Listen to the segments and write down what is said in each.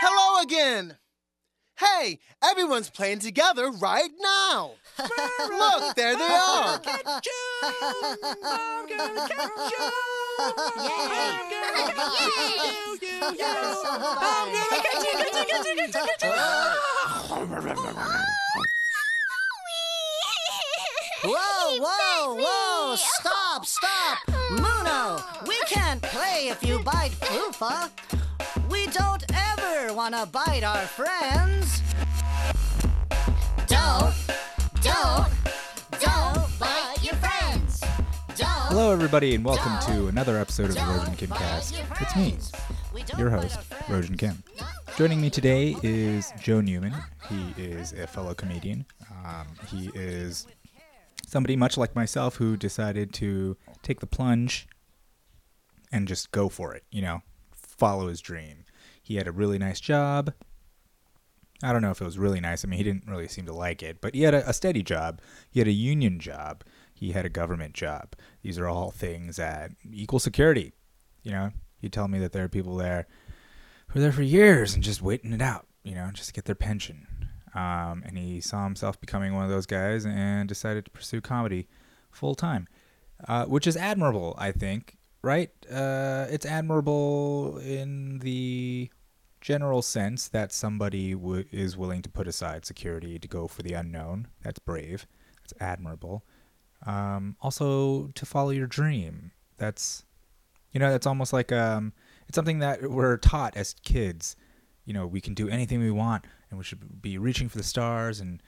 Hello again! Hey, everyone's playing together right now! Look, there they are! Whoa, whoa, whoa! Stop, stop! Muno, we can't play if you bite Foofa. We don't ever want to bite our friends. Don't, don't, don't bite your friends. Don't. Hello, everybody, and welcome to another episode of the Rogin Kim Cast. It's me, your host, Rogin Kim. Joining me today is Joe Newman. He is a fellow comedian. Um, he is somebody much like myself who decided to take the plunge and just go for it, you know, follow his dream. He had a really nice job. I don't know if it was really nice. I mean, he didn't really seem to like it, but he had a, a steady job. He had a union job. He had a government job. These are all things that equal security. You know, you tell me that there are people there who are there for years and just waiting it out, you know, just to get their pension. Um, and he saw himself becoming one of those guys and decided to pursue comedy full time, uh, which is admirable, I think. Right? Uh, it's admirable in the general sense that somebody w- is willing to put aside security to go for the unknown. That's brave. That's admirable. Um, also, to follow your dream. That's, you know, that's almost like um, it's something that we're taught as kids. You know, we can do anything we want, and we should be reaching for the stars and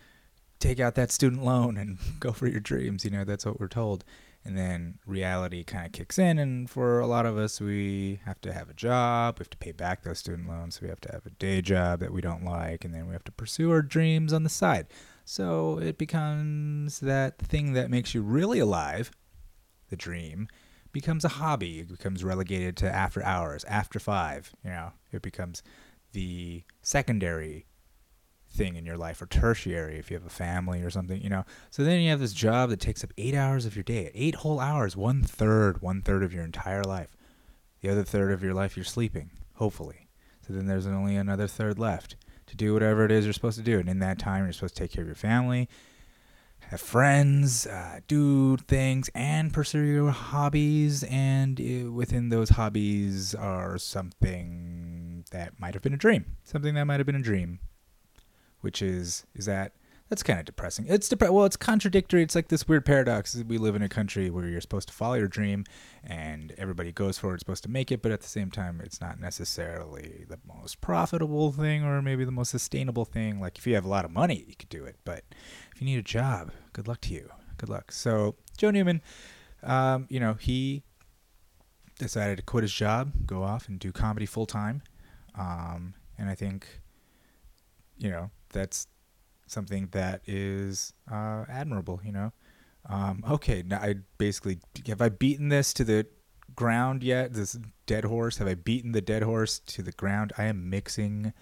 take out that student loan and go for your dreams. You know, that's what we're told. And then reality kind of kicks in, and for a lot of us, we have to have a job. We have to pay back those student loans. So we have to have a day job that we don't like, and then we have to pursue our dreams on the side. So it becomes that thing that makes you really alive, the dream, becomes a hobby. It becomes relegated to after hours, after five. You know, it becomes the secondary thing in your life or tertiary if you have a family or something, you know. So then you have this job that takes up eight hours of your day, eight whole hours, one third, one third of your entire life. The other third of your life you're sleeping, hopefully. So then there's only another third left to do whatever it is you're supposed to do. And in that time, you're supposed to take care of your family, have friends, uh, do things, and pursue your hobbies. And uh, within those hobbies are something that might have been a dream, something that might have been a dream which is is that that's kind of depressing. It's depre- well, it's contradictory. It's like this weird paradox. We live in a country where you're supposed to follow your dream, and everybody goes for it, supposed to make it, but at the same time, it's not necessarily the most profitable thing or maybe the most sustainable thing. Like if you have a lot of money, you could do it, but if you need a job, good luck to you. Good luck. So Joe Newman, um, you know, he decided to quit his job, go off and do comedy full time, um, and I think, you know, that's something that is uh, admirable. You know, um, okay. Now I basically have I beaten this to the ground yet? This dead horse. Have I beaten the dead horse to the ground? I am mixing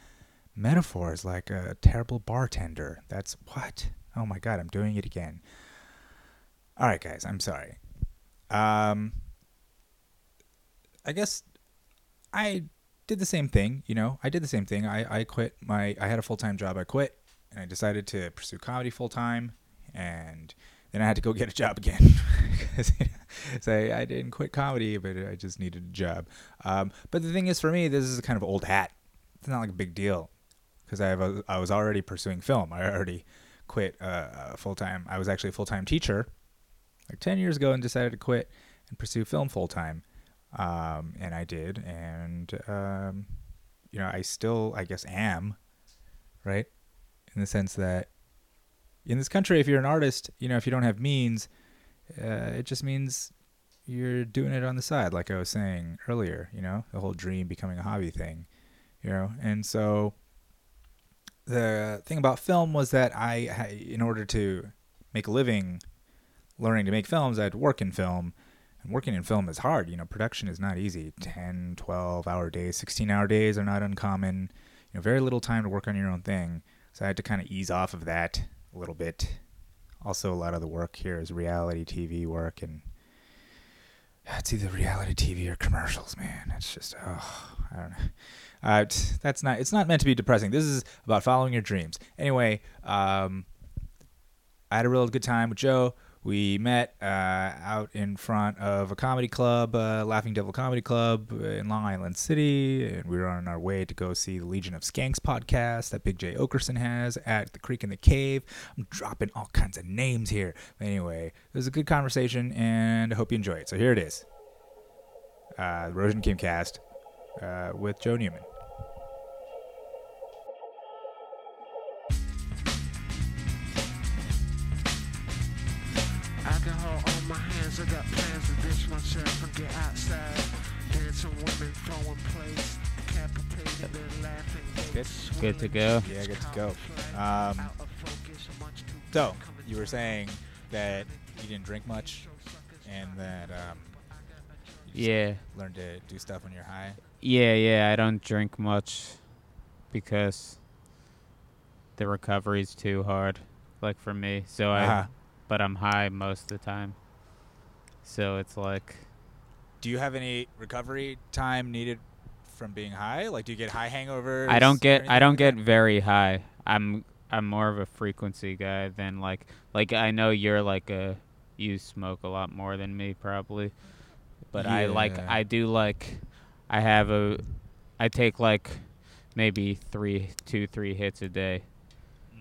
metaphors like a terrible bartender. That's what. Oh my god, I'm doing it again. All right, guys. I'm sorry. Um, I guess I did the same thing. You know, I did the same thing. I, I quit my, I had a full time job. I quit and I decided to pursue comedy full time. And then I had to go get a job again. so I, I didn't quit comedy, but I just needed a job. Um, but the thing is, for me, this is a kind of old hat. It's not like a big deal because I, have a, I was already pursuing film. I already quit uh, full time. I was actually a full time teacher like 10 years ago and decided to quit and pursue film full time um, and I did, and um, you know, I still, I guess, am, right, in the sense that in this country, if you're an artist, you know, if you don't have means, uh, it just means you're doing it on the side, like I was saying earlier. You know, the whole dream becoming a hobby thing, you know, and so the thing about film was that I, in order to make a living learning to make films, I to work in film working in film is hard. You know, production is not easy. 10, 12 hour days, 16 hour days are not uncommon. You know, very little time to work on your own thing. So I had to kind of ease off of that a little bit. Also, a lot of the work here is reality TV work, and it's either reality TV or commercials, man. It's just, oh, I don't know. Uh, that's not. It's not meant to be depressing. This is about following your dreams. Anyway, um, I had a real good time with Joe. We met uh, out in front of a comedy club, uh, Laughing Devil Comedy Club in Long Island City, and we were on our way to go see the Legion of Skanks podcast that Big Jay Oakerson has at the Creek and the Cave. I'm dropping all kinds of names here. Anyway, it was a good conversation, and I hope you enjoy it. So here it is, uh, the Rogin Kim cast uh, with Joe Newman. Good? Good to go. Yeah, good to go. Um, so you were saying that you didn't drink much, and that um, Yeah. learned to do stuff when you're high. Yeah, yeah. I don't drink much because the recovery's too hard, like for me. So I, Uh-huh. but I'm high most of the time. So it's like, Do you have any recovery time needed from being high? Like, do you get high hangovers? I don't get, I don't like get that? very high. I'm, I'm more of a frequency guy than like, like I know you're like a, you smoke a lot more than me probably, but I like, I do like, I have a, I take like, maybe three, two, three hits a day. Mm.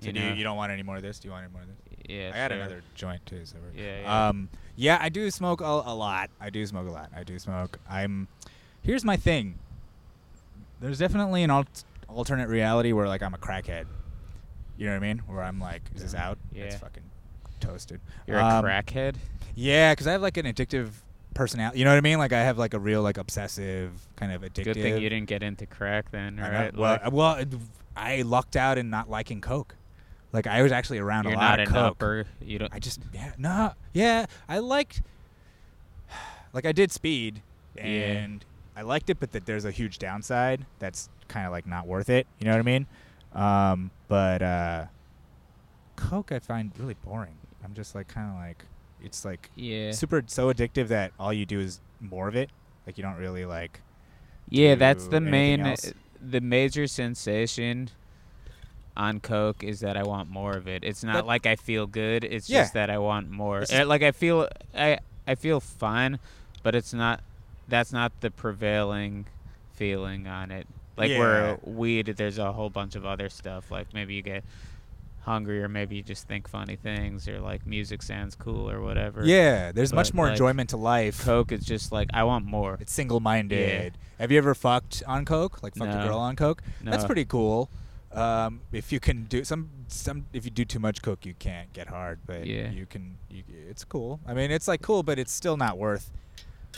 So You do you, you, don't want any more of this? Do you want any more of this? Yeah, I sure. another joint too. So Yeah, yeah. Um, yeah, I do smoke a, a lot. I do smoke a lot. I do smoke. I'm. Here's my thing. There's definitely an alt- alternate reality where like I'm a crackhead. You know what I mean? Where I'm like, is this out? It's fucking toasted. You're Um, a crackhead. Yeah, because I have like an addictive personality. You know what I mean? Like I have like a real like obsessive kind of addictive. Good thing you didn't get into crack then, right? Well, Like, well, I lucked out in not liking Coke. Like I was actually around a lot not of an Coke. upper. You don't. I just yeah no yeah I liked like I did speed Yeah. and I liked it but that there's a huge downside that's kind of like not worth it you know what I mean um but uh Coke I find really boring I'm just like kind of like it's like yeah. super so addictive that all you do is more of it like you don't really like Yeah, that's the main, the major sensation on Coke is that I want more of it. It's not That- like I feel good. It's Yeah. just that I want more. Just- like I feel, I I feel fine, but it's not. That's not the prevailing feeling on it. Like Yeah. where weed, there's a whole bunch of other stuff. Like maybe you get hungry, or maybe you just think funny things, or like music sounds cool, or whatever. yeah there's much more like, enjoyment to life Coke is just like I want more. it's single-minded have you ever fucked on Coke like fucked a girl on Coke That's pretty cool. Um, if you can do some some if you do too much coke, you can't get hard. But Yeah. you can. You, it's cool. I mean, it's like cool, but it's still not worth.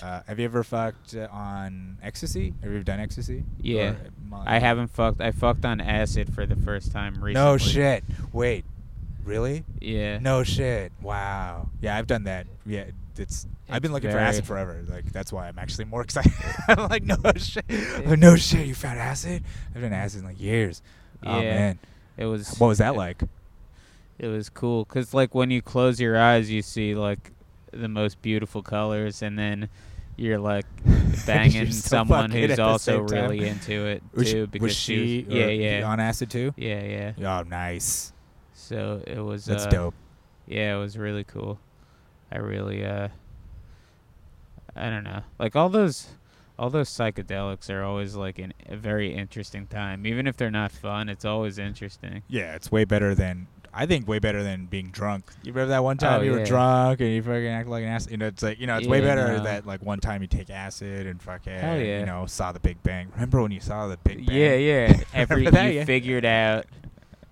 Uh, have you ever fucked uh, on ecstasy? Have you ever done ecstasy? Yeah. Or, uh, I haven't fucked. I fucked on acid for the first time recently. No shit. Wait, really? Yeah. No shit. Wow. Yeah, I've done that. Yeah, it's. I've been It's looking for very- acid forever. Like that's why I'm actually more excited. I'm like, no shit. No shit. You found acid? I've done acid in like years. Oh Yeah. man. It was. What was that like? It was cool because like when you close your eyes, you see like the most beautiful colors, and then you're like banging You're so someone who's also really into it Was she, too. was because she was, yeah, yeah, on acid too? yeah, yeah. Oh, nice. So it was. That's uh, dope. Yeah, it was really cool. I really uh I don't know. Like all those all those psychedelics are always like an, a very interesting time. Even if they're not fun, it's always interesting. Yeah, it's way better than I think way better than being drunk. You remember that one time Oh, you were drunk and you fucking act like an ass. You know, it's like you know, it's way better no. that like one time you take acid and fucking Hell yeah. you know saw the Big Bang. Remember when you saw the Big Bang? Yeah, yeah. Every that, you yeah? figured out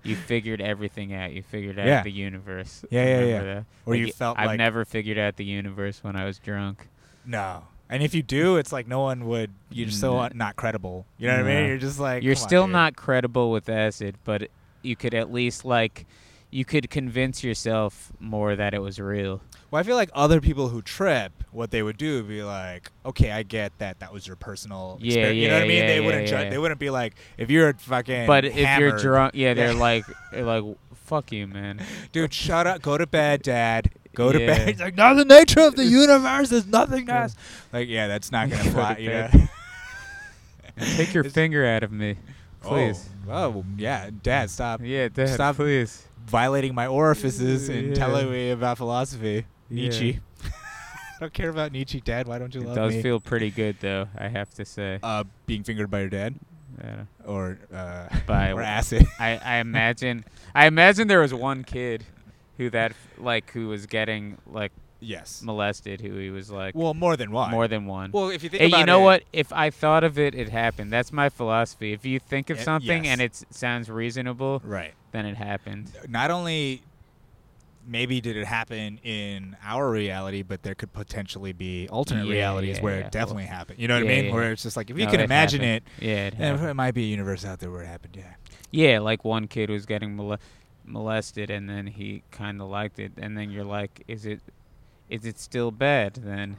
you figured everything out. You figured out Yeah. the universe. Yeah, yeah, Remember yeah. that? Or Like, you felt I've like- never figured out the universe when I was drunk. No. And if you do, it's like no one would. You're so not credible. You know what I mean? You're just like You're come on, still not credible with acid, but you could at least like you could convince yourself more that it was real. Well, I feel like other people who trip, what they would do would be like, okay, I get that that was your personal. Yeah, experience. You know what I mean? yeah, they wouldn't. ju- yeah. They wouldn't be like, if you're fucking. But if you're drunk, yeah, they're like, they're like, fuck you, man. dude, shut up, go to bed, dad. Go to Yeah. bed. It's like, no, the nature of the universe is nothingness. Like, yeah, that's not gonna Go fly. You know? Take your finger out of me, oh, please. Oh, oh, yeah, Dad, stop Yeah, Dad, Stop please. Violating my orifices and Yeah. telling me about philosophy. Yeah. Nietzsche. I don't care about Nietzsche, Dad. Why don't you love It does feel pretty good, though. I have to say. uh, being fingered by your dad Uh, or uh, By or acid. I, I imagine I imagine there was one kid who that like who was getting like yes. molested who he was like Well, more than one. more than one. Well, if you think Hey, about you know it, what? If I thought of it, it happened. That's my philosophy. If you think of Eh, something yes. and it sounds reasonable, Right. then it happened. Not only maybe did it happen in our reality, but there could potentially be alternate Yeah, realities yeah, where yeah. it definitely happened. You know what Yeah, I mean? yeah. Where it's just like if you No, can it imagine happened. it, Yeah, it then it might be a universe out there where it happened. Yeah. Yeah, like one kid was getting mole- molested and then he kind of liked it, and then you're like, is it, is it still bad? Then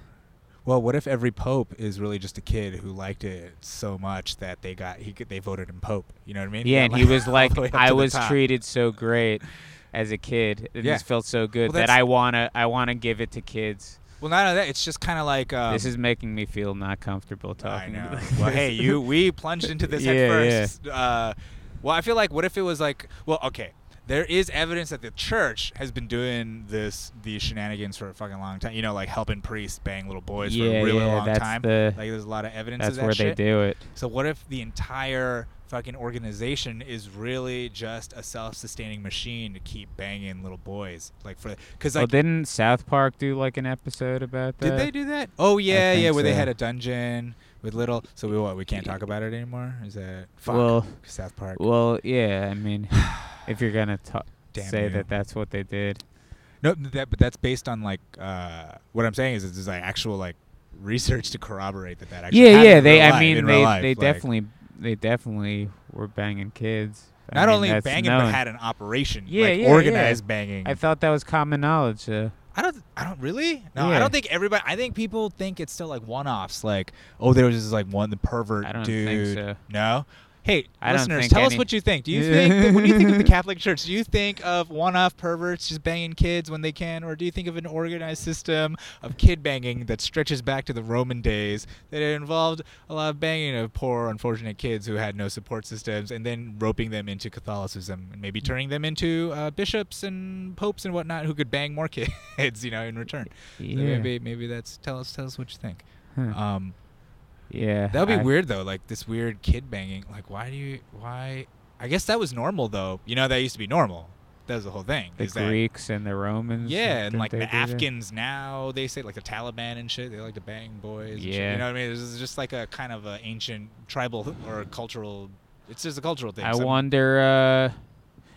Well, what if every pope is really just a kid who liked it so much that they got he could, they voted him pope? You know what I mean? yeah, and he was like, the way up I was top. treated so great as a kid, and Yeah. this felt so good Well, that I wanna, I wanna give it to kids. Well, not only that, it's just kind of like um, this is making me feel not comfortable talking. I know. about well, hey, you we plunged into this Yeah, head first. Uh, well, I feel like what if it was like, well, okay, there is evidence that the church has been doing this these shenanigans for a fucking long time. You know, like helping priests bang little boys for a really yeah, long that's time. the- like, there's a lot of evidence That's of that where shit. they do it. So what if the entire fucking organization is really just a self-sustaining machine to keep banging little boys, like for because well, didn't South Park do like an episode about that? did they do that? Oh yeah, yeah, where they had a dungeon with little. So we what? We can't talk about it anymore. Is that fuck? Well, South Park? well, yeah. I mean, if you're gonna ta- say you. that that's what they did, No, that but that's based on like uh, what I'm saying is it's like actual like research to corroborate that that actually. yeah, yeah. They, I mean, they, life, they like, definitely, they definitely were banging kids. I not mean, only banging known. but had an operation. Yeah, like yeah, organized yeah. banging. I thought that was common knowledge. Uh, I don't. I don't really. No, I don't think everybody. I think people think it's still like one-offs. Like, oh, there was this like one the pervert I don't dude. think so. No. Hey, I listeners, tell us what you think. Do you think that when you think of the Catholic Church, do you think of one-off perverts just banging kids when they can, or do you think of an organized system of kid banging that stretches back to the Roman days that involved a lot of banging of poor, unfortunate kids who had no support systems, and then roping them into Catholicism and maybe turning them into uh, bishops and popes and whatnot who could bang more kids, you know, in return. So yeah, maybe maybe that's tell us tell us what you think. Huh. Um, yeah. that would be I- weird though, like this weird kid banging. Like, why do you? Why? I guess that was normal though. You know, that used to be normal. That was the whole thing. The is that- Greeks and the Romans. yeah, and like the that? Afghans now, they say like the Taliban and shit. They like to bang boys. Yeah. you know what I mean? This is just like a kind of a ancient tribal or cultural. It's just a cultural thing. I Some- wonder. Uh,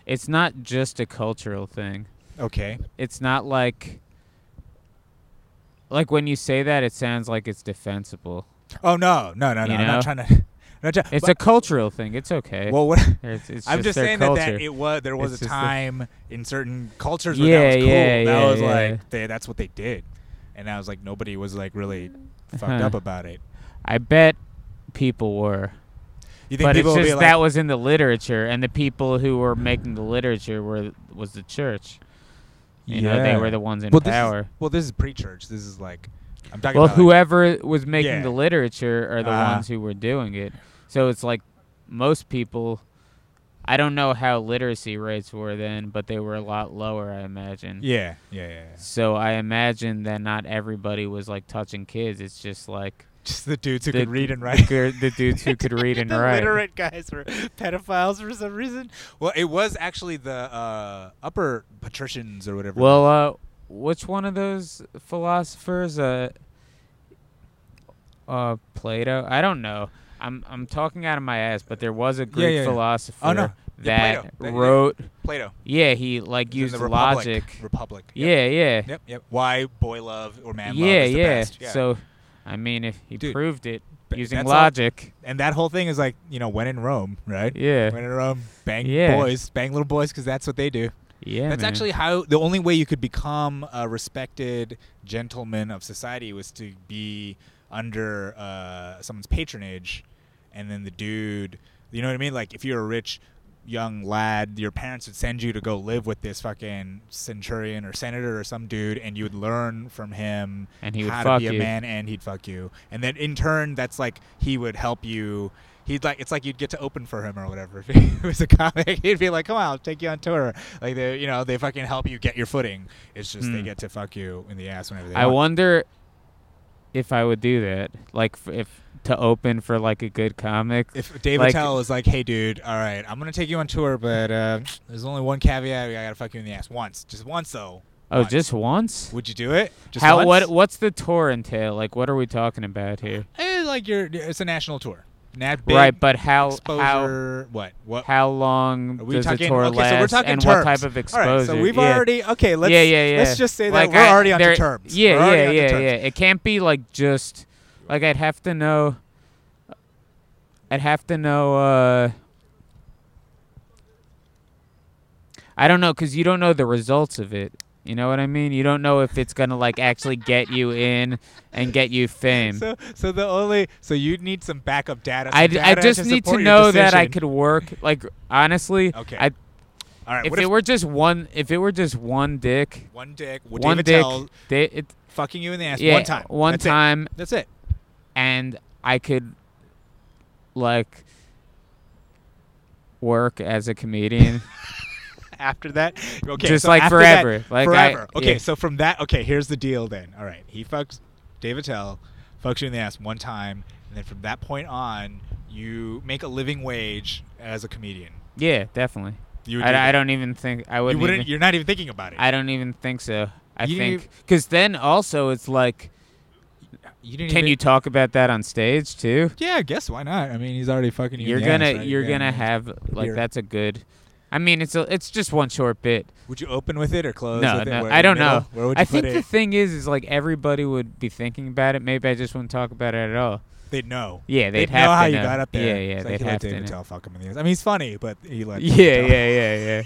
it's not just a cultural thing. Okay. It's not like. Like when you say that, it sounds like it's defensible. Oh no, no, no, no! You I'm know? not trying to. Not It's a cultural thing. It's okay. well, what? it's, it's I'm just their saying culture. that, that it was there was It's a just time in certain cultures where Yeah, that was cool. yeah, that yeah, was like they, that's what they did, and I was like nobody was like really fucked Huh. up about it. I bet people were. You think But it's people would just like, that was in the literature, and the people who were making the literature were was the church. You know, they were the ones in well, this is- power. well, this is pre-church. This is like I'm talking Well, about. like- whoever was making Yeah. the literature are the Uh-huh. ones who were doing it. So it's like most people. I don't know how literacy rates were then, but they were a lot lower, I imagine. yeah, yeah, yeah, yeah. So I imagine that not everybody was like touching kids. It's just like Just the dudes who the, could read and write. gir- the dudes who could read and the write. literate guys were pedophiles for some reason. Well, it was actually the uh, upper patricians or whatever. Well, uh, which one of those philosophers? Uh, uh, Plato. I don't know. I'm I'm talking out of my ass, but there was a Greek yeah, yeah. philosopher Oh, no. Yeah, that Plato. Wrote. Plato Yeah, he like He's used the Republic. logic. Republic. Yep. Yeah, yeah, Yep. Yep. Why boy love or man love yeah, is the yeah. best. Yeah. So, I mean, if he Dude, proved it using that's all- logic, and that whole thing is like you know when in Rome, right? yeah, When in Rome, bang Yeah. boys, bang little boys, because that's what they do. Yeah. That's man. actually how the only way you could become a respected gentleman of society was to be under uh, someone's patronage, and then the dude, you know what I mean? Like if you're a rich young lad, your parents would send you to go live with this fucking centurion or senator or some dude, and you would learn from him and he would how to be you. a man, and he'd fuck you. And then in turn, that's like he would help you he'd like it's like you'd get to open for him or whatever. If he was a comic, he'd be like, "Come on, I'll take you on tour." Like they, you know, they fucking help you get your footing. It's just they Hmm. get to fuck you in the ass whenever they I want. wonder if I would do that, like if to open for like a good comic. If Dave like- Attell was like, "Hey, dude, all right, I'm gonna take you on tour, but uh, there's only one caveat. I gotta fuck you in the ass once, just once though." oh, once. just once. Would you do it? Just How once? what what's the tour entail? Like what are we talking about here? Eh, like you're, it's a national tour. Nat big right, but how how what? What? how long Are we does talking? the tour okay, last so we're talking and terms. what type of exposure? All right, so we've yeah. already okay. Let's yeah, yeah, yeah. let's just say that Like, we're I- already on there- terms. Yeah, We're yeah, yeah, yeah. It can't be like just like I'd have to know. I'd have to know. uh I don't know because you don't know the results of it. You know what I mean? You don't know if it's gonna like actually get you in and get you fame. So, so the only so you'd need some backup data. some I, data I just need to support your know that I could work. Like honestly, Okay. I, All right. if what it were just one, if it were just one dick, one dick, well, one David dick, Tell it, fucking you in the ass yeah, one time. one That's it. time, That's it. and I could like work as a comedian. After that, okay, Just so like after that- forever. Like I- forever. okay, yeah. so from that, okay, here's the deal. Then, all right, he fucks Dave Attell, fucks you in the ass one time, and then from that point on, you make a living wage as a comedian. yeah, definitely. You I, do I don't even think I would. You wouldn't, even, you're not even thinking about it. I don't even think so. I You think because then also it's like, you didn't can even, you talk about that on stage too? Yeah, I guess why not? I mean, he's already fucking you. You're in the gonna ass, right? you're Yeah, gonna have like Here. that's a good. I mean, it's a it's just one short bit. Would you open with it or close? No, with it? no, Where- I don't middle? know. Where would you I put think it? the thing is, is like everybody would be thinking about it. Maybe I just wouldn't talk about it at all. They'd know. Yeah, they'd, They'd have know to how you got up there. Yeah, yeah, they'd let have to. Know. Tell fuck him in the ass. I mean, he's funny, but he let. Yeah, Tell- yeah, yeah,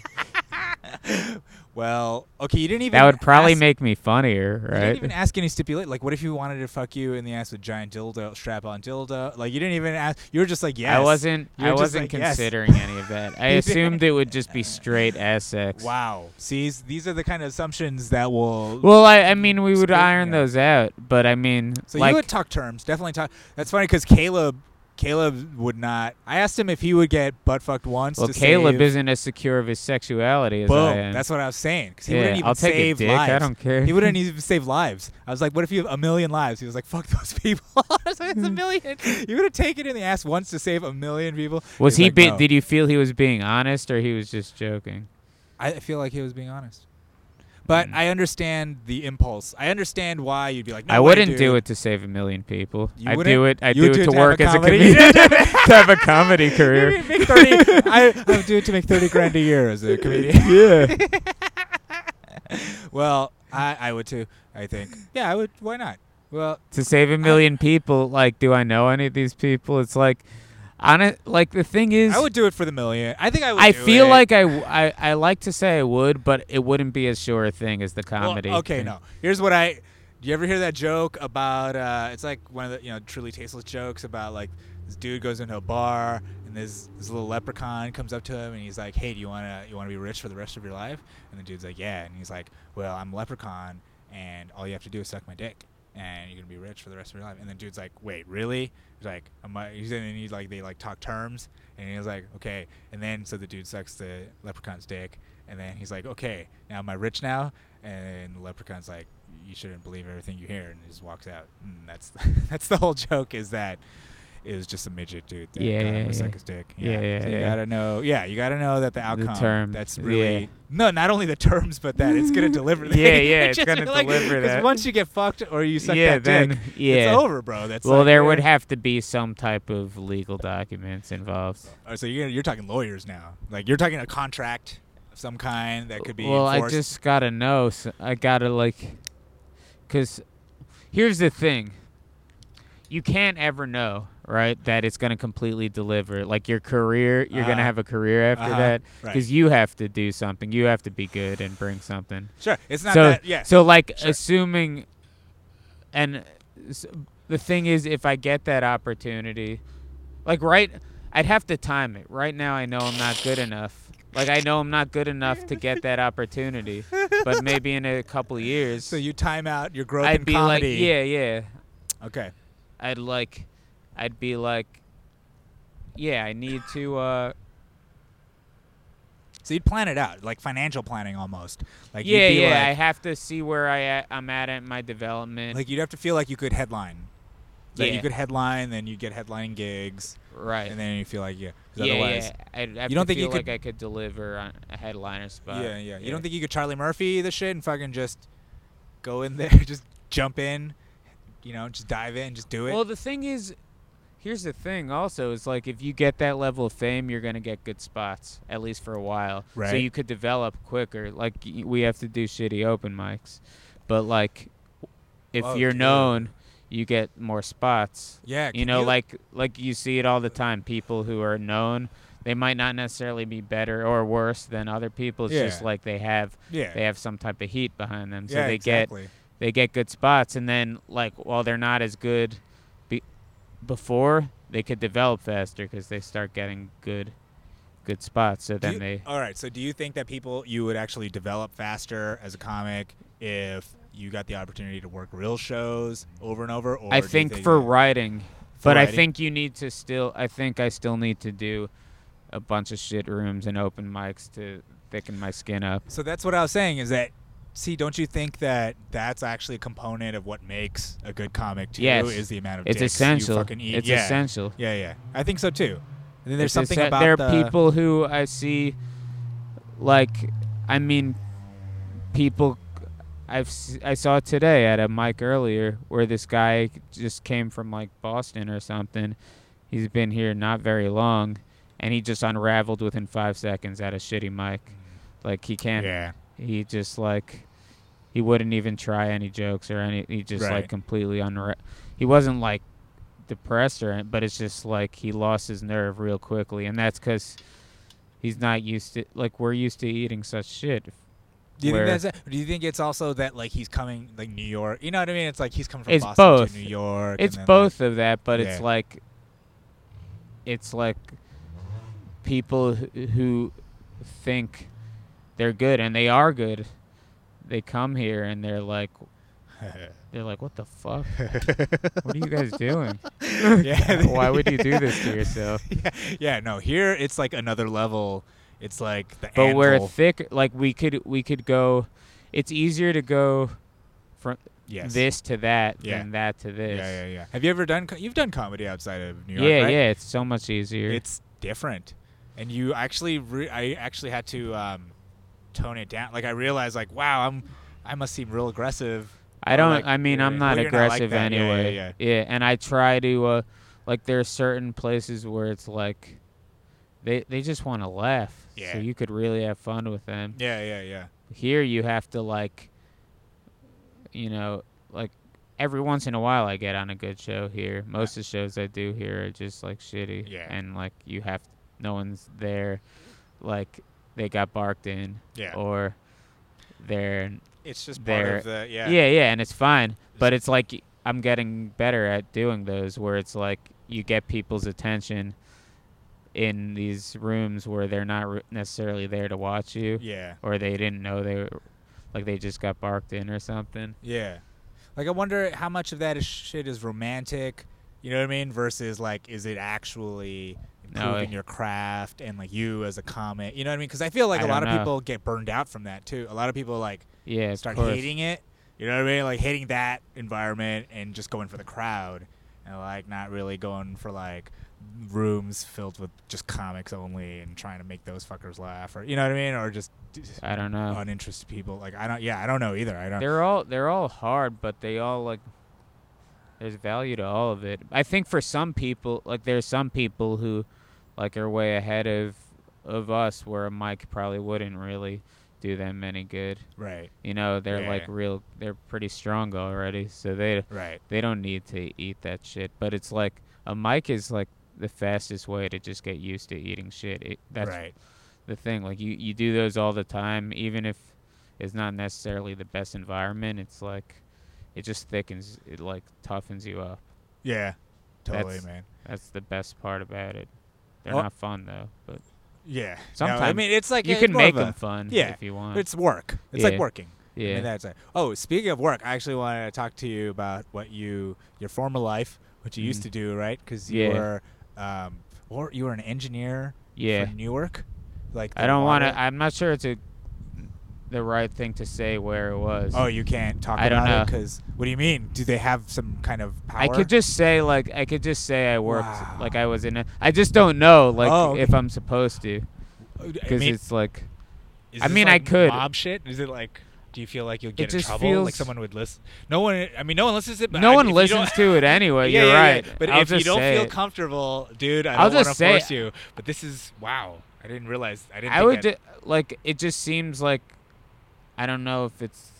yeah. Well, okay, you didn't even. That would probably ask, make me funnier, right? You didn't even ask any stipulate. Like, what if you wanted to fuck you in the ass with giant dildo, strap-on dildo? Like, you didn't even ask. You were just like, yes. I wasn't. I wasn't like, yes. considering any of that. I assumed it would just be straight ass sex. Wow. See, these are the kind of assumptions that will. Well, I, I mean, we would iron yeah. those out, but I mean, so like, you would talk terms. Definitely talk. That's funny because Caleb. Caleb would not. I asked him if he would get butt fucked once. well, to Caleb save, isn't as secure of his sexuality as Boom. I am. That's what I was saying. 'cause he yeah, wouldn't even I'll take save a dick. lives. I don't care. He wouldn't even save lives. I was like, what if you have a million lives? He was like, fuck those people. I was like, it's a hmm. million. You would have taken it in the ass once to save a million people. was He's he? like, be- "No." Did you feel he was being honest, or he was just joking? I feel like he was being honest. But Mm. I understand the impulse. I understand why you'd be like, no I wouldn't do it to save a million people. You I'd wouldn't? do it. I'd You do it do to it to work as a comedian, to have a comedy career. Make 30. I, I would do it to make 30 grand a year as a comedian. yeah. well, I, I would too, I think. Yeah, I would. Why not? Well, to save a million people, like, do I know any of these people? It's like, on it. Like the thing is, I would do it for the million. I think I would I feel it. like I like to say I would, but it wouldn't be as sure a thing as the Well, comedy. okay, thing. no. Here's what I. Do you ever hear that joke about? Uh, it's like one of the you know truly tasteless jokes about like this dude goes into a bar and this this little leprechaun comes up to him and he's like, "Hey, do you wanna you wanna be rich for the rest of your life?" And the dude's like, "Yeah," and he's like, "Well, I'm a leprechaun and all you have to do is suck my dick." And you're gonna be rich for the rest of your life. And the dude's like, "Wait, really?" He's like, "Am I?" He's and he's like, they like talk terms, and he's like, "Okay." And then so the dude sucks the leprechaun's dick, and then he's like, "Okay, now am I rich now?" And the leprechaun's like, "You shouldn't believe everything you hear," and he just walks out. And that's that's the whole joke is that was just a midget dude. That Yeah, yeah, yeah. suck his dick. Yeah, yeah, So you gotta know. Yeah, you gotta know that the outcome. term, That's yeah. really no, not only the terms, but that it's gonna deliver. that. Yeah, yeah, it's gonna like- deliver 'cause that. once you get fucked or you suck yeah, that then dick, yeah. it's over, bro. That's well, like, there would have to be some type of legal documents involved. Oh, so you're you're talking lawyers now. Like you're talking a contract of some kind that could be. well, enforced. I just gotta know. So I gotta like, cause here's the thing. You can't ever know, right? That it's gonna completely deliver. Like your career, you're Uh-huh. gonna have a career after Uh-huh. that, Right. because you have to do something. You have to be good and bring something. sure. It's not so, that. Yeah. so like Sure. assuming, and s- the thing is, if I get that opportunity, like right, I'd have to time it. Right now, I know I'm not good enough. Like I know I'm not good enough to get that opportunity, but maybe in a couple of years, so you time out your growth I'd be comedy. like, yeah, yeah. Okay. I'd like, I'd be like, yeah, I need to. Uh, So you'd plan it out, like financial planning almost. Like yeah, you'd be yeah. I have to see where I at, I'm at in my development. like you'd have to feel like you could headline. That you could headline, then you get headlining gigs, right. and then you feel like yeah. yeah, otherwise, yeah. I'd have You don't to think you could- like I could deliver on a headliner spot. yeah, yeah. You don't think you could Charlie Murphy the shit and fucking just go in there, just jump in, you know, just dive in, just do it. Well, the thing is, here's the thing. Also, is like if you get that level of fame, you're gonna get good spots at least for a while. Right. So you could develop quicker. Like we have to do shitty open mics, but like if Oh, you're dude. known, you get more spots. yeah, You can know, like like you see it all the time. People who are known, they might not necessarily be better or worse than other people. It's just like they have yeah, they have some type of heat behind them, so yeah, they get exactly. they get good spots and then like while they're not as good be- before they could develop faster because they start getting good good spots so then you- they all right. So, do you think that people you would actually develop faster as a comic if you got the opportunity to work real shows over and over? Or i you think for writing but i think you need to still i think i still need to do a bunch of shit rooms and open mics to thicken my skin up So that's what I was saying. Is that see? Don't you think that that's actually a component of what makes a good comic too? Yes. Is the amount of it's dicks essential You fucking eat. it's yeah. essential Yeah, yeah. I think so too. And then there's It's something essen- about there are the, people who I see, like, I mean, people. I've I saw today at a mic earlier where this guy just came from like Boston or something. He's been here not very long, and he just unraveled within five seconds at a shitty mic. Mm. Like he can't. Yeah. He just like he wouldn't even try any jokes or any. He just Right. like completely unra. He wasn't like depressed or, but it's just like he lost his nerve real quickly, and that's because he's not used to like we're used to eating such shit. Do you think that's it? Do you think it's also that like he's coming like New York? You know what I mean? It's like he's coming from It's Boston both. to New York. It's both of that, but it's like it's like people who think they're good and they are good. They come here and they're like they're like what the fuck? what are you guys doing? yeah. Why would you do this to yourself? yeah, yeah, no. Here it's like another level. It's like the But we're thick like we could we could go it's easier to go from yes. this to that Yeah. than that to this. Yeah, yeah, yeah. Have you ever done? Co- you've done comedy outside of New York, yeah, right? yeah, it's so much easier. It's different, and you actually, re- I actually had to um, tone it down. Like I realized, like, wow, I'm, I must seem real aggressive. I don't. like, I mean, I'm not Well, you're not like aggressive that. Yeah, yeah, yeah. and I try to, uh, like, there are certain places where it's like, they they just want to laugh. Yeah. So you could really have fun with them. Yeah, yeah, yeah. Here you have to like, you know, like every once in a while I get on a good show here. Most of the shows I do here are just like shitty. Yeah. And like you have, no one's there, like they got barked in Yeah. or they're It's just part of the yeah. yeah, yeah, and it's fine. But it's like I'm getting better at doing those where it's like you get people's attention in these rooms where they're not necessarily there to watch you Yeah. or they didn't know they were like they just got barked in or something. Yeah. Like I wonder how much of that is shit is romantic, you know what I mean, versus like is it actually improving I- your craft and like you as a comic, you know what I mean? Because I feel like I a lot don't of people get burned out from that too. A lot of people like Yeah, start hating it, you know what I mean? Like hating that environment and just going for the crowd and like not really going for like rooms filled with just comics only and trying to make those fuckers laugh or you know what I mean or just I don't know. uninterested people like I don't yeah I don't know either I don't They're all they're all hard, but they all like there's value to all of it. I think for some people, like there's some people who like are way ahead of of us where a mic probably wouldn't really do them any good. right You know, they're Yeah. like real they're pretty strong already, so they right they don't need to eat that shit. But it's like a mic is like the fastest way to just get used to eating shit. It, that's right the thing. Like you, you do those all the time, even if it's not necessarily the best environment. It's like it just thickens, it like toughens you up. yeah totally That's- man That's the best part about it. They're not fun though, but yeah No, I mean it's like you can make them fun yeah, if you want. it's work it's like Yeah. working I yeah, mean, that's it. Oh, speaking of work, I actually wanted to talk to you about what you, your former life, what you used Mhm. to do, right? Because you Yeah. were, um, or you were an engineer Yeah. for Newark. Like I don't want to. I'm not sure it's a the right thing to say where it was. Oh, you can't talk I don't about it know. because what do you mean? Do they have some kind of power? I could just say like I could just say I worked Wow. like I was in a. I just don't know like Oh, if. I'm supposed to oh, I because mean, it's like is I this mean, I like could. mob shit. Is it like? Do you feel like you'll get in just trouble? Like feels- someone would listen. No one. I mean, no one listens to it. But no I- one if you listens don't- to it anyway. Yeah, You're yeah, yeah. right. But I'll if you just don't say feel it. comfortable, dude, I I'll don't want to just say force it. you. But this is wow. I didn't realize. I didn't. I think would that- ju- like it. Just seems like I don't know if it's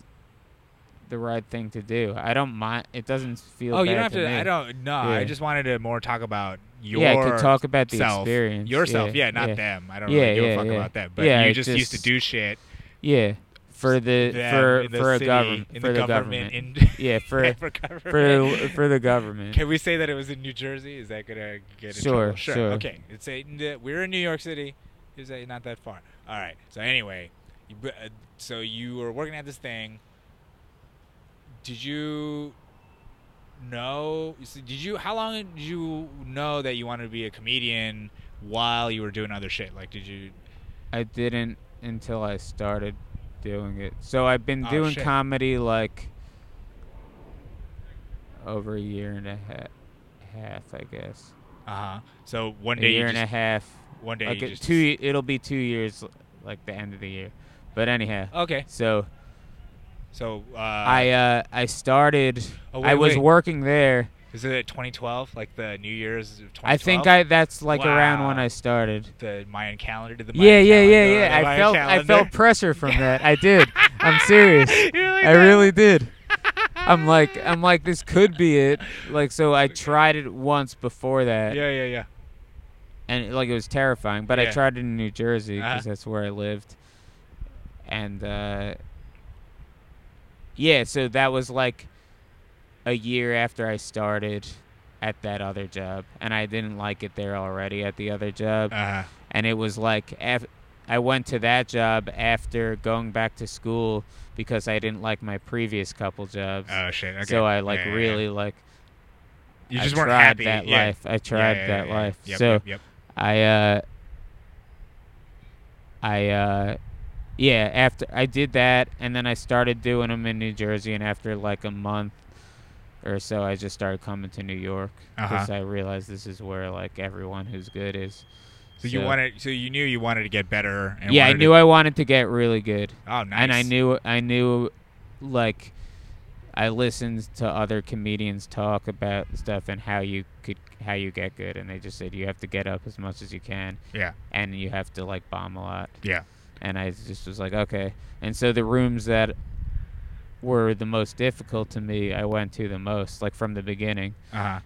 the right thing to do. I don't mind. It doesn't feel. Oh, you don't have to. me. I don't. No, I just wanted to more talk about your. yeah, I could talk about the self, experience. yourself. Yeah, Yeah, not yeah. them. I don't Yeah, really give yeah, a fuck yeah. about them. But Yeah, you I just, used to do shit. Yeah, for the for the for a government in for the the government. government. In, yeah, for for for for the government. Can we say that it was in New Jersey? Is that gonna get in Sure, trouble? Sure. sure. Okay. It's a, we're in New York City. Is that not that far? All right. So anyway, you, uh, so you were working at this thing. Did you know? Did you? How long did you know that you wanted to be a comedian while you were doing other shit? Like, did you? I didn't until I started doing it. So I've been Oh, doing shit. comedy like over a year and a half, half I guess. Uh huh. So one day, A year and a half. one day Like you just two. It'll be two years, like the end of the year. But anyhow, Okay. so So uh, I uh I started. Oh, wait, I was wait. working there. Is it 2012? Like the New Year's of 2012? I think I that's like around when I started. the Mayan calendar did the Yeah, Mayan yeah, calendar, yeah, yeah. I Mayan felt I felt pressure from that. I did. I'm serious. really I really did. I'm like I'm like this could be it. Like so I tried it once before that Yeah, yeah, yeah. and like it was terrifying, but I tried it in New Jersey because Uh-huh. that's where I lived. And uh yeah, so that was like a year after I started at that other job and I didn't like it there already at the other job Uh, and it was like af- I went to that job after going back to school because I didn't like my previous couple jobs. oh shit. Okay. So I like Yeah, yeah, yeah. really like You I just weren't tried happy. that yeah. life. I tried that yeah, life. Yep, so yep, yep. I uh I uh yeah, after I did that and then I started doing them in New Jersey and after like a month or so I just started coming to New York because Uh-huh. I realized this is where like everyone who's good is. So you wanted. So you knew you wanted to get better. And Yeah, I knew To, I wanted to get really good. oh, nice. and I knew I knew like I listened to other comedians talk about stuff and how you could how you get good and they just said you have to get up as much as you can Yeah. and you have to like bomb a lot Yeah. And I just was like okay. And so the rooms that were the most difficult to me I went to the most like from the beginning.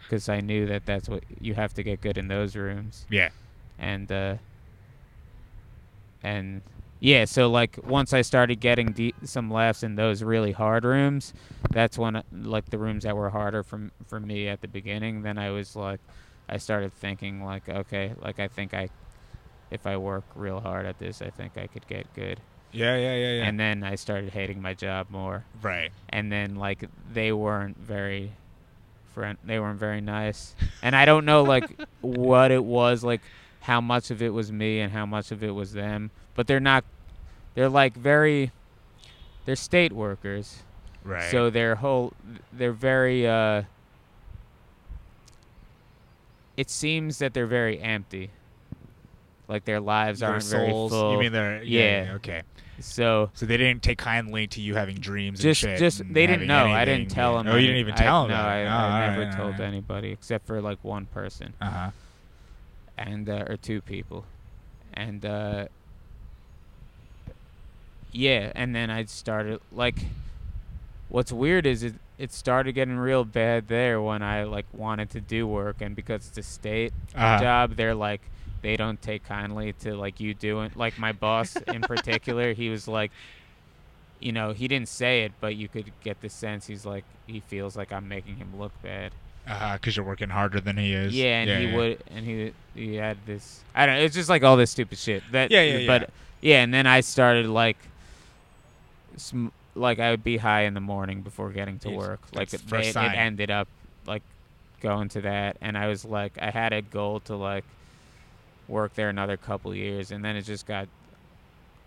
Because I knew that that's what you have to get good in those rooms. Yeah. and uh and yeah so like once i started getting de- some laughs in those really hard rooms that's when like the rooms that were harder for for me at the beginning then i was like i started thinking like okay like i think i if i work real hard at this i think i could get good Yeah. Yeah. Yeah. Yeah. and then i started hating my job more right. and then like they weren't very friend they weren't very nice and i don't know like what it was like how much of it was me and how much of it was them but they're not they're like very they're state workers Right. so their whole they're very uh it seems that they're very empty like their lives Their aren't souls. very full You mean their? Yeah. Yeah. Okay. so So they didn't take kindly to you having dreams just and shit. just they didn't know. I didn't tell them. Oh, you didn't even tell I, them. No, I, oh, I never right, told right. anybody except for like one person Uh huh. and uh, or two people, and uh, yeah, and then I started like. What's weird is it it started getting real bad there when I like wanted to do work, and because it's a state Uh-huh. job, they're like they don't take kindly to like you doing like my boss in particular. He was like, you know, he didn't say it, but you could get the sense he's like he feels like I'm making him look bad. Uh. Because you're working harder than he is. Yeah, and he yeah. would, and he he had this. I don't. know, It's just like all this stupid shit. That Yeah, yeah, But yeah. yeah, and then I started like, sm- like I would be high in the morning before getting to work. Like it, the first it, it ended up like going to that, and I was like, I had a goal to like work there another couple years, and then it just got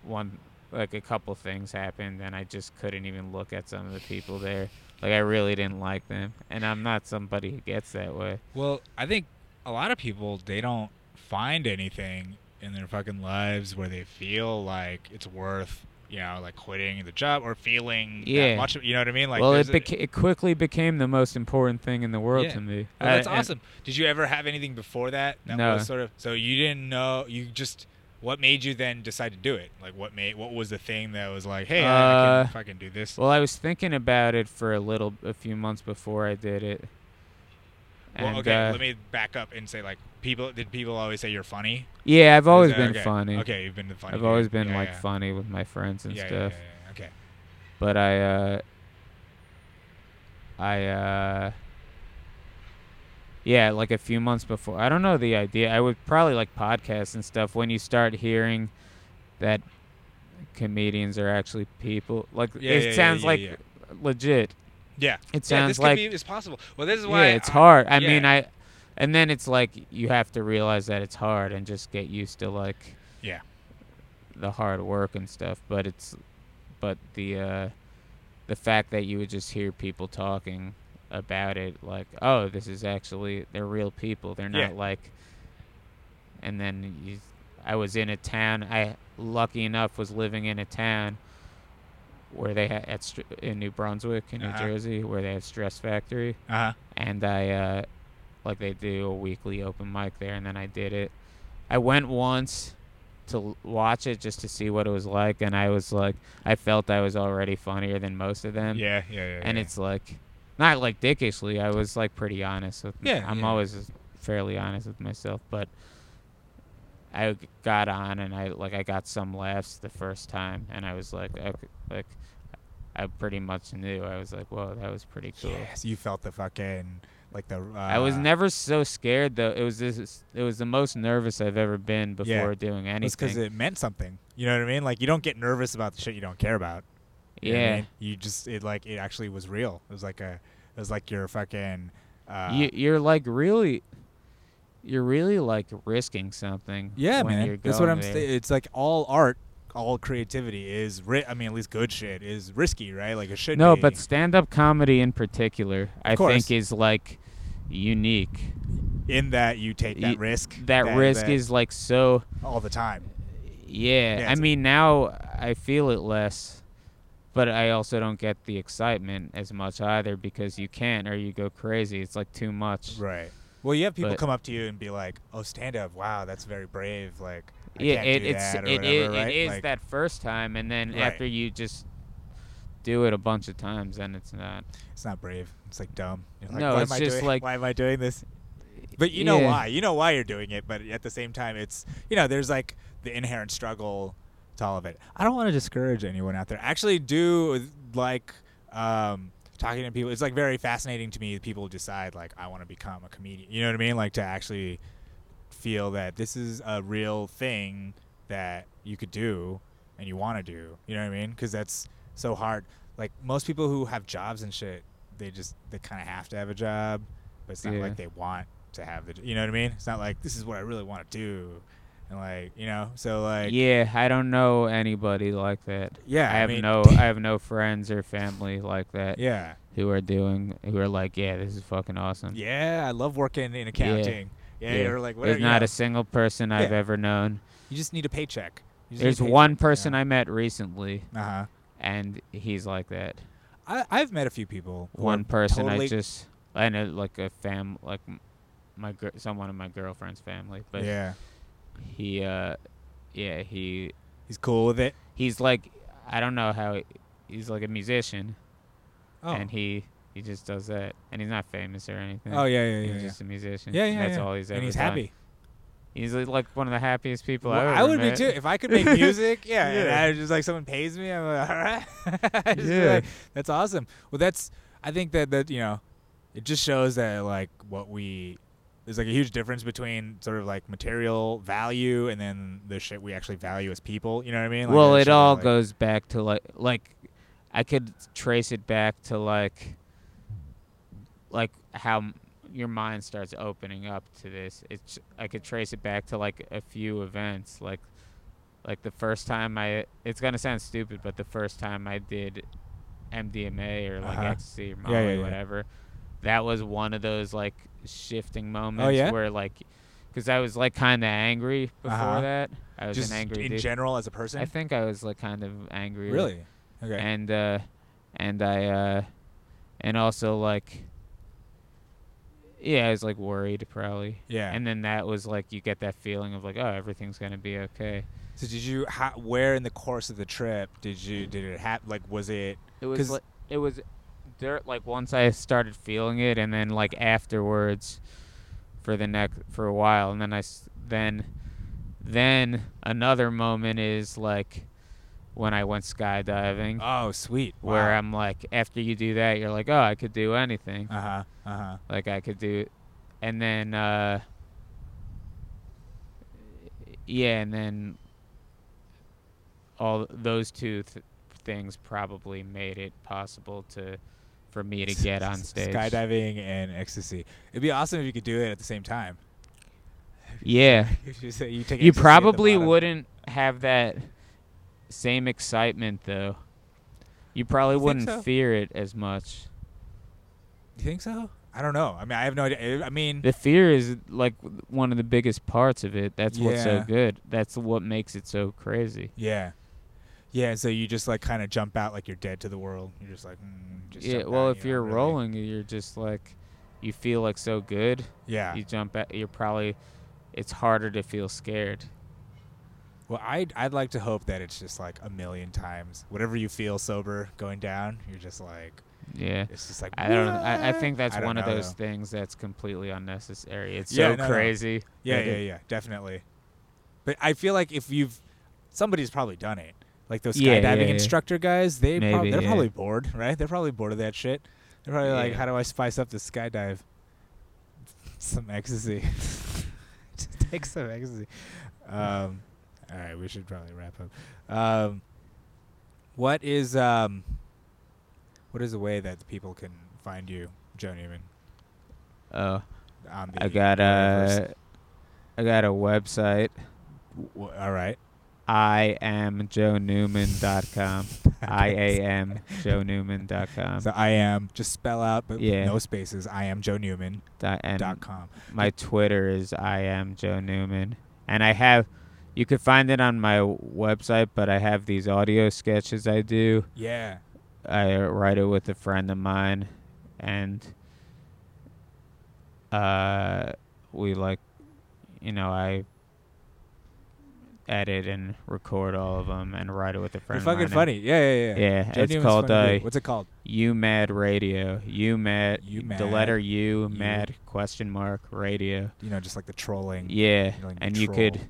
one like a couple things happened, and I just couldn't even look at some of the people there. Like I really didn't like them, and I'm not somebody who gets that way. Well, I think a lot of people they don't find anything in their fucking lives where they feel like it's worth, you know, like quitting the job or feeling Yeah. that much. You know what I mean? Like, well, it, beca- it quickly became the most important thing in the world Yeah. to me. Well, that's and- awesome. Did you ever have anything before that? That No. was sort of so you didn't know. You just what made you then decide to do it? Like what made what was the thing that was like, hey, I Uh, can fucking do this. Well, I was thinking about it for a little, a few months before I did it. Well, okay, uh, let me back up and say like people did people always say you're funny? yeah, I've always that- been okay. funny. Okay, you've been the funny. I've dude. always been Yeah, like yeah. funny with my friends and Yeah, stuff. yeah, yeah, Okay. But I, uh, I, uh, yeah, like a few months before. I don't know the idea. I would probably like podcasts and stuff when you start hearing that comedians are actually people. Like it sounds like yeah. legit. Yeah. It yeah, sounds this like could be is possible. Well, this is yeah, why it's I- hard. I yeah. mean, I, and then it's like you have to realize that it's hard and just get used to like Yeah. the hard work and stuff. But it's, but the uh, the fact that you would just hear people talking about it, like, oh, this is actually they're real people. They're Yeah. not like. And then you, I was in a town. I lucky enough was living in a town where they had at Str- in New Brunswick in New Uh-huh. Jersey where they have Stress Factory Uh-huh. and I uh like they do a weekly open mic there and then I did it. I went once to watch it just to see what it was like and I was like I felt I was already funnier than most of them. Yeah, yeah, yeah. And yeah. it's like not like dickishly, I was like pretty honest with Yeah, I'm yeah. always fairly honest with myself, but I got on and I like I got some laughs the first time and I was like okay, like I pretty much knew. I was like, "Whoa, that was pretty cool." Yes, you felt the fucking like the. Uh, I was never so scared though. It was this. It was the most nervous I've ever been before Yeah. doing anything. It's because it meant something. You know what I mean? Like you don't get nervous about the shit you don't care about. You what I yeah, mean? You just it like it actually was real. It was like a it was like your fucking. Uh, you, you're like really, you're really like risking something. yeah, man. That's what I'm saying. It's like all art, all creativity is. Ri- I mean, at least good shit is risky, right? Like it should. No, be. but stand-up comedy in particular, I course. think, is like unique. in that you take that risk. That, risk that is like so. all the time. Yeah, Yeah, I mean now I feel it less, but I also don't get the excitement as much either because you can't or you go crazy. It's like too much. Right. Well, you have people But- come up to you and be like, "Oh, stand up! Wow, that's very brave." Like, I yeah, can't it, do it's that or it, whatever, it, right? it is Like, that first time, and then Right. after you just do it a bunch of times, then it's not. It's not brave. It's like dumb. You're like, No, why it's am I just doing, like- why am I doing this? But you know Yeah. why. You know why you're doing it. But at the same time, it's you know, there's like the inherent struggle to all of it. I don't want to discourage anyone out there. Actually, do like um, talking to people. It's like very fascinating to me. that People decide like I want to become a comedian. You know what I mean? Like to actually feel that this is a real thing that you could do and you want to do. You know what I mean? Because that's so hard. Like most people who have jobs and shit, they just they kind of have to have a job, but it's not Yeah. like they want to have the. You know what I mean? It's not like this is what I really want to do, and like you know. So like yeah, I don't know anybody like that. yeah, I have mean, no, I have no friends or family like that yeah, who are doing, who are like, yeah, this is fucking awesome. yeah. I love working in accounting. Yeah, Yeah. or like There's not a single person I've Yeah. ever known. you just need a paycheck. Need a There's paycheck, one person? I met recently, Uh huh. and he's like that. I I've met a few people. One person totally, I just, I know like a fam, like my someone in my girlfriend's family, but yeah, he, uh, yeah, he, he's cool with it. he's like, I don't know how, he- he's like a musician, Oh, and he, he just does that, and he's not famous or anything. oh yeah, yeah, He's yeah, yeah. just a musician. Yeah, yeah, That's yeah. all he's ever and he's done. happy. He's like, one of the happiest people Well, I've ever I would met. be too if I could make music. Yeah, and Yeah. I just like someone pays me. I'm like, all right, Yeah. like, that's awesome. Well, that's I think that that you know, it just shows that like what we there's like a huge difference between sort of like material value and then the shit we actually value as people. You know what I mean? Like, well, it all like- goes back to like like I could trace it back to like like how your mind starts opening up to this. It's I could trace it back to like a few events, like like the first time I. It's gonna sound stupid, but the first time I did MDMA or like Uh-huh. ecstasy or Yeah, yeah, yeah. whatever, that was one of those like shifting moments Oh, yeah? where like, because I was like kind of angry before Uh-huh. that. I was Just an angry in dude. general as a person. I think I was like kind of angry. really. Okay. And uh, and I uh, and also like, yeah, I was like worried probably. yeah. And then that was like you get that feeling of like, oh, everything's gonna be okay. so did you? How, where in the course of the trip did you? Did it happen? Like, was it? It was like it was dirt. Like once I started feeling it, and then like afterwards, for the next for a while, and then I then then another moment is like when I went skydiving, Oh, sweet. where I'm like, after you do that, you're like, oh, I could do anything. Uh huh. Uh huh. like I could do and then uh yeah and then all those two th- things probably made it possible to for me to get on stage Skydiving and ecstasy. It'd be awesome if you could do it at the same time. yeah you, say you, you ecstasy at the probably wouldn't have that same excitement though you probably You wouldn't so? fear it as much You think so? I don't know. I mean, I have no idea. I mean, The fear is like one of the biggest parts of it. That's what's so good. That's what makes it so crazy. yeah, yeah. So you just like kind of jump out like you're dead to the world. You're just like, mm, just yeah. Well, out, if you know, you're really. rolling, you're just like, you feel like so good. yeah. You jump at. You're probably. It's harder to feel scared. Well, I'd I'd like to hope that it's just like a million times. Whatever you feel sober going down, you're just like, Yeah. it's just like. I don't. I, I think that's I one of those though. things that's completely unnecessary. It's Yeah, so no, no. crazy. Yeah, yeah, yeah, definitely. But I feel like if you've, somebody's probably done it. Like those skydiving yeah, yeah. instructor guys, they prob- Maybe, they're yeah. probably bored, right? They're probably bored of that shit. They're probably like, how do I spice up the skydive? Some ecstasy. Just take some ecstasy. Um, all right, we should probably wrap up. Um, what is um, what is a way that people can find you, Joe Newman? Oh, I got universe? a. I got a website. W- all right. I am joenewman.com. I A M joenewman.com. So I am just spell out, but Yeah. no spaces. I am Joe Newman dot com. my Twitter is I am Joe Newman, and I have. You could find it on my website, but I have these audio sketches I do. Yeah. I write it with a friend of mine, and uh, we like, you know, I edit and record all of them and write it with a You're fucking of mine. funny. Yeah, yeah, yeah. Yeah, Joe it's Newman's called funny uh. What's it called? U Mad Radio. U Mad. You The letter U You. Mad question mark Radio. You know, just like the trolling. Yeah, You know, like and the you could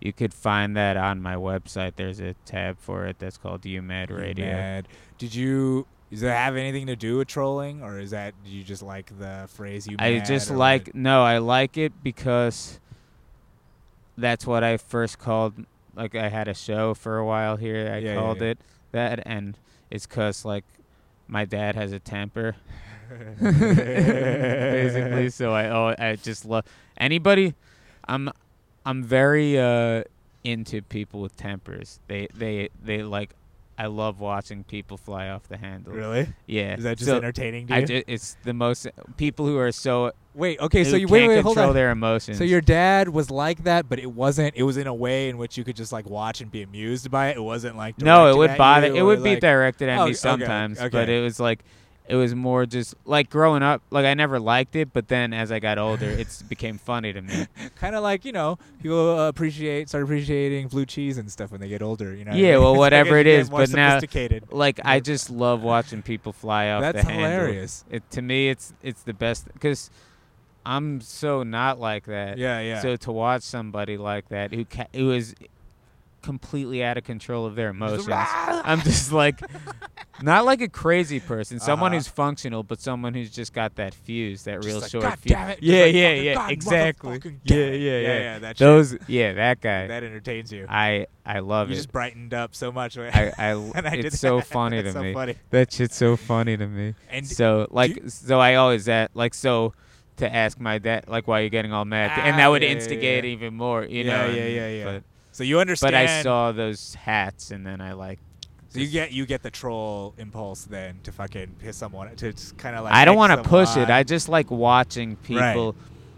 you could find that on my website. There's a tab for it that's called U Mad You Radio. Mad. Did you? Does that have anything to do with trolling, or is that do you just like the phrase "you"? I just like no, I like it because that's what I first called. Like I had a show for a while here. I Yeah, yeah, called yeah. it that, and it's cause like my dad has a temper, basically. So I oh I just love anybody. I'm I'm very uh into people with tempers. They they they like. I love watching people fly off the handle. Really? Yeah. Is that just So entertaining to I you? ju- it's the most people who are so wait. Okay. So you wait, can't wait, hold control on. their emotions. So your dad was like that, but it wasn't. It was in a way in which you could just like watch and be amused by it. It wasn't like no, it would bother. It would be directed at Oh, me okay, sometimes, but it was like it was more just like growing up. Like I never liked it, but then as I got older, it became funny to me. kind of like you know people uh, appreciate start appreciating blue cheese and stuff when they get older. You know. Yeah, well, like whatever it is, but now- Like I just love watching people fly off That's the handle. hilarious. It to me, it's it's the best because I'm so not like that. Yeah, yeah. So to watch somebody like that who ca- who is completely out of control of their emotions, I'm just like not like a crazy person, someone Uh-huh. who's functional, but someone who's just got that fuse, that Just real like, short God fuse. damn it. Yeah, like, yeah, yeah, God, exactly. motherfucking Yeah, yeah, yeah, yeah. That shit, Those, yeah, that guy. that entertains you. I I love you it. just brightened up so much. I, I, and I it's so that. funny That's to so me. Funny. That shit's so funny to me. And so like you- so I always that like so to ask my dad like why you're getting all mad, and that Ah, would yeah, yeah, instigate yeah. even more. You Yeah, know. yeah, yeah, yeah. But, So you understand. but I saw those hats, and then I like. So you get you get the troll impulse then to fucking piss someone to kind of like. I don't want to push it. I just like watching Right. people.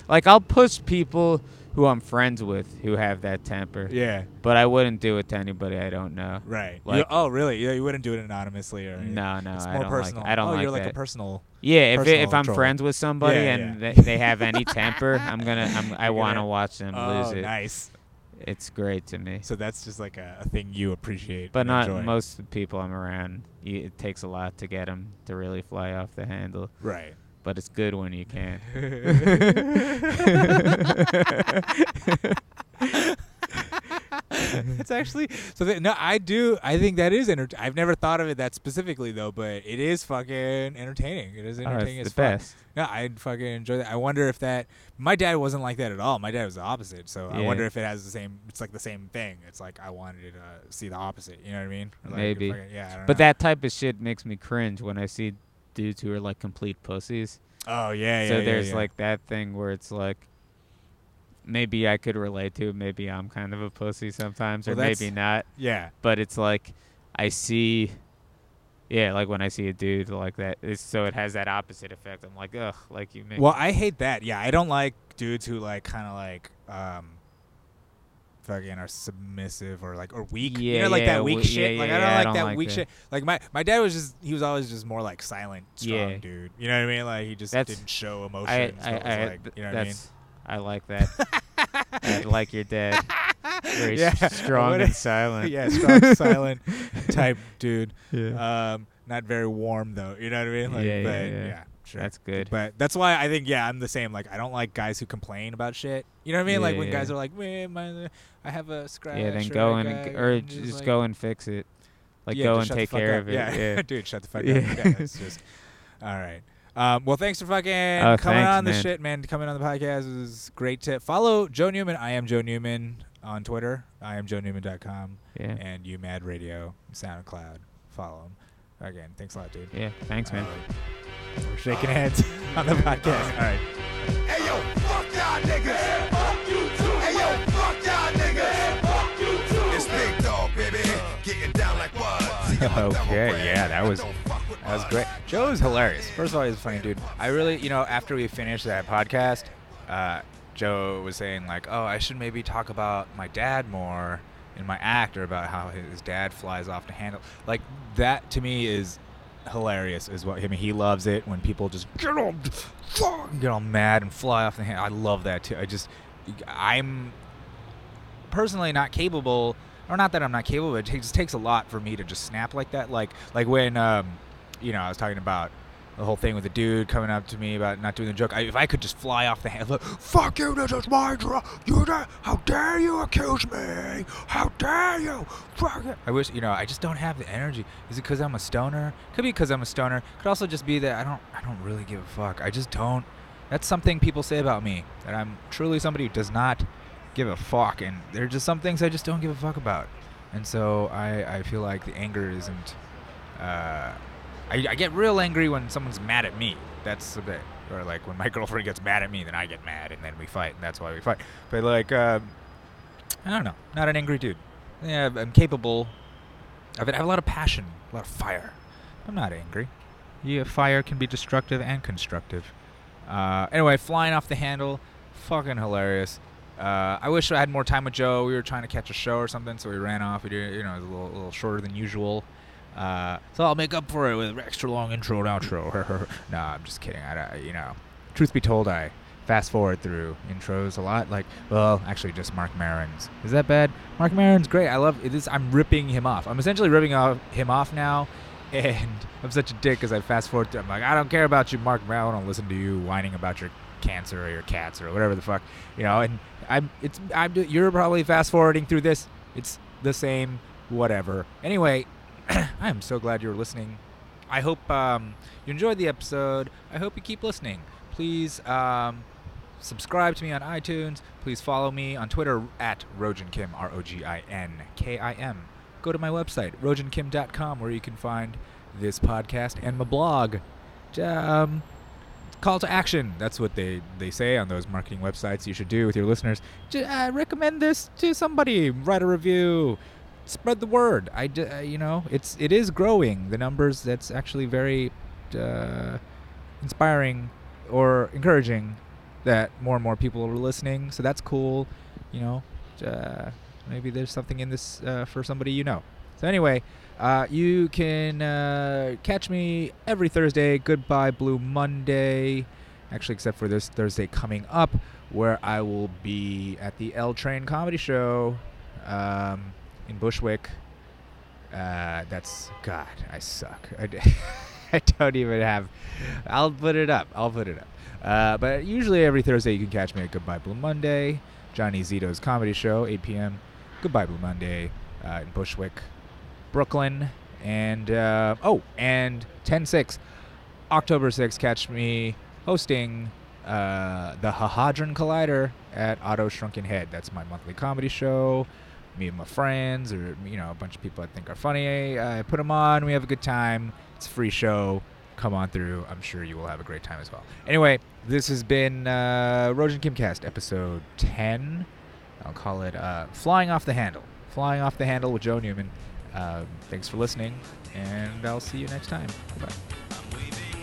Like I'll push people who I'm friends with who have that temper. Yeah. But I wouldn't do it to anybody I don't know. Right. You- Like- oh, really? Yeah, you wouldn't do it anonymously or anything. No, no, It's I more don't personal. like. I don't oh, like you're like a personal. Yeah, if it, if I'm friends with somebody Yeah, and yeah. They, they have any temper, I'm gonna. I'm, I want to watch them Oh, lose it. nice. It's great to me. So that's just like a, a thing you appreciate. But not enjoy. most of the people I'm around. You, it takes a lot to get them to really fly off the handle. Right. But it's good when you can. it's actually so. That, no, I do. I think that is enter- I've never thought of it that specifically though, but it is fucking entertaining. It is Oh, entertaining it's as the fuck. best. No, I fucking enjoy that. I wonder if that. My dad wasn't like that at all. My dad was the opposite. So I wonder if it has the same. It's like the same thing. It's like I wanted to see the opposite. You know what I mean? Like, Maybe. fucking- yeah. I don't But know. that type of shit makes me cringe when I see dudes who are like complete pussies. Oh yeah, yeah. so yeah, there's yeah. like that thing where it's like maybe I could relate to, maybe I'm kind of a pussy sometimes, Well, or maybe not. Yeah. But it's like I see, yeah, like when I see a dude like that, it's, so it has that opposite effect. I'm like, ugh, like you make. Well, I hate that. Yeah, I don't like dudes who like kind of like um fucking are submissive or like or weak. you Yeah, know, like yeah, that weak we- shit. yeah, like I don't yeah, I like don't that like weak that. shit. Like my my dad was just he was always just more like silent, strong dude. You know what I mean? Like he just That's- didn't show I, emotions. I, I, like, you know what I mean? I like that. I like your dad. Very Yeah, strong and silent. yeah, strong, silent type dude. Yeah. Um, not very warm though. You know what I mean? Like, Yeah, yeah, but, yeah. sure. That's good. But that's why I think yeah, I'm the same. Like I don't like guys who complain about shit. You know what I mean? like Yeah, when guys are like, "Man, my, I have a scratch." yeah, then go and g- or and just like, go and fix it. Like yeah, go and take care up. of it. Yeah, Yeah. dude, shut the fuck Yeah. up. Yeah, it's just all right. Um, well, thanks for fucking Oh, coming thanks, on the man. shit, man. Coming on the podcast is great. To follow Joe Newman. I am Joe Newman on Twitter. I am JoeNewman.com Yeah. and you Mad Radio SoundCloud. Follow him. Again, thanks a lot, dude. Yeah. Thanks, man. All right. We're shaking hands on the podcast. All right. Hey yo, fuck y'all niggas. Fuck you too. Hey yo, fuck y'all niggas. Fuck you too. It's Big Dog, baby. Getting down like what? See, I'm a double Okay, yeah, that was- Don't fuck with That was great. Joe is hilarious. First of all, he's a funny dude. I really, you know, after we finished that podcast, uh, Joe was saying like, "Oh, I should maybe talk about my dad more in my act, or about how his dad flies off the handle." Like that to me is hilarious. Is what I mean. He loves it when people just get all, get all mad and fly off the handle. I love that too. I just, I'm personally not capable or not that I'm not capable, but it just takes a lot for me to just snap like that. Like like when um, you know I was talking about the whole thing with the dude coming up to me about not doing the joke. I, if I could just fly off the handle, fuck you, this is my job. You da- how dare you accuse me? How dare you? Fuck it. I wish you know I just don't have the energy. Is it because I'm a stoner? Could be because I'm a stoner. Could also just be that I don't I don't really give a fuck. I just don't. That's something people say about me that I'm truly somebody who does not give a fuck, and there are just some things I just don't give a fuck about, and so I I feel like the anger isn't. Uh, I, I get real angry when someone's mad at me. That's a bit, or like when my girlfriend gets mad at me, then I get mad, and then we fight, and that's why we fight. But like, um, I don't know, not an angry dude. Yeah, I'm capable. of it. I have a lot of passion, a lot of fire. I'm not angry. Yeah, fire can be destructive and constructive. Uh, anyway, flying off the handle, fucking hilarious. Uh, I wish I had more time with Joe. We were trying to catch a show or something, so we ran off. We did, you know, it was a little, little shorter than usual. Uh, so I'll make up for it with an extra long intro and outro. no, I'm just kidding. I, you know, truth be told, I fast forward through intros a lot. Like, well, actually, just Marc Maron's. Is that bad? Marc Maron's great. I love it. Is I'm ripping him off. I'm essentially ripping off him off now, and I'm such a dick because I fast forward through. I'm like, I don't care about you, Marc Maron. I don't listen to you whining about your cancer or your cats or whatever the fuck, you know. And I'm, it's, I'm, you're probably fast forwarding through this. It's the same, whatever. Anyway, I am so glad you're listening. I hope um, you enjoyed the episode. I hope you keep listening. Please um, subscribe to me on iTunes. Please follow me on Twitter at Rogin Kim, R O G I N K I M. Go to my website, roginkim.com, where you can find this podcast and my blog. Um, call to action. That's what they, they say on those marketing websites you should do with your listeners. J- uh, recommend this to somebody. Write a review. Spread the word. I, uh, you know, it's it is growing. The numbers. That's actually very uh, inspiring or encouraging that more and more people are listening. So that's cool. You know, uh, maybe there's something in this uh, for somebody you know. So anyway, uh, you can uh, catch me every Thursday. Goodbye Blue Monday. Actually, except for this Thursday coming up, where I will be at the L Train Comedy Show um, in Bushwick. Uh, that's God. I suck. I don't even have. I'll put it up. I'll put it up. Uh, but usually every Thursday you can catch me at Goodbye Blue Monday, Johnny Zito's comedy show, 8 p.m. Goodbye Blue Monday uh, in Bushwick, Brooklyn, and uh, oh, and 10-6, October 6th. Catch me hosting uh, the Hahadron Collider at Otto Shrunken Head. That's my monthly comedy show. Me and my friends, or you know, a bunch of people I think are funny. I put them on. We have a good time. It's a free show. Come on through. I'm sure you will have a great time as well. Anyway, this has been uh, Rogin Kimcast, episode 10. I'll call it uh, Flying Off the Handle. Flying Off the Handle with Joe Newman. Um, thanks for listening, and I'll see you next time. Bye.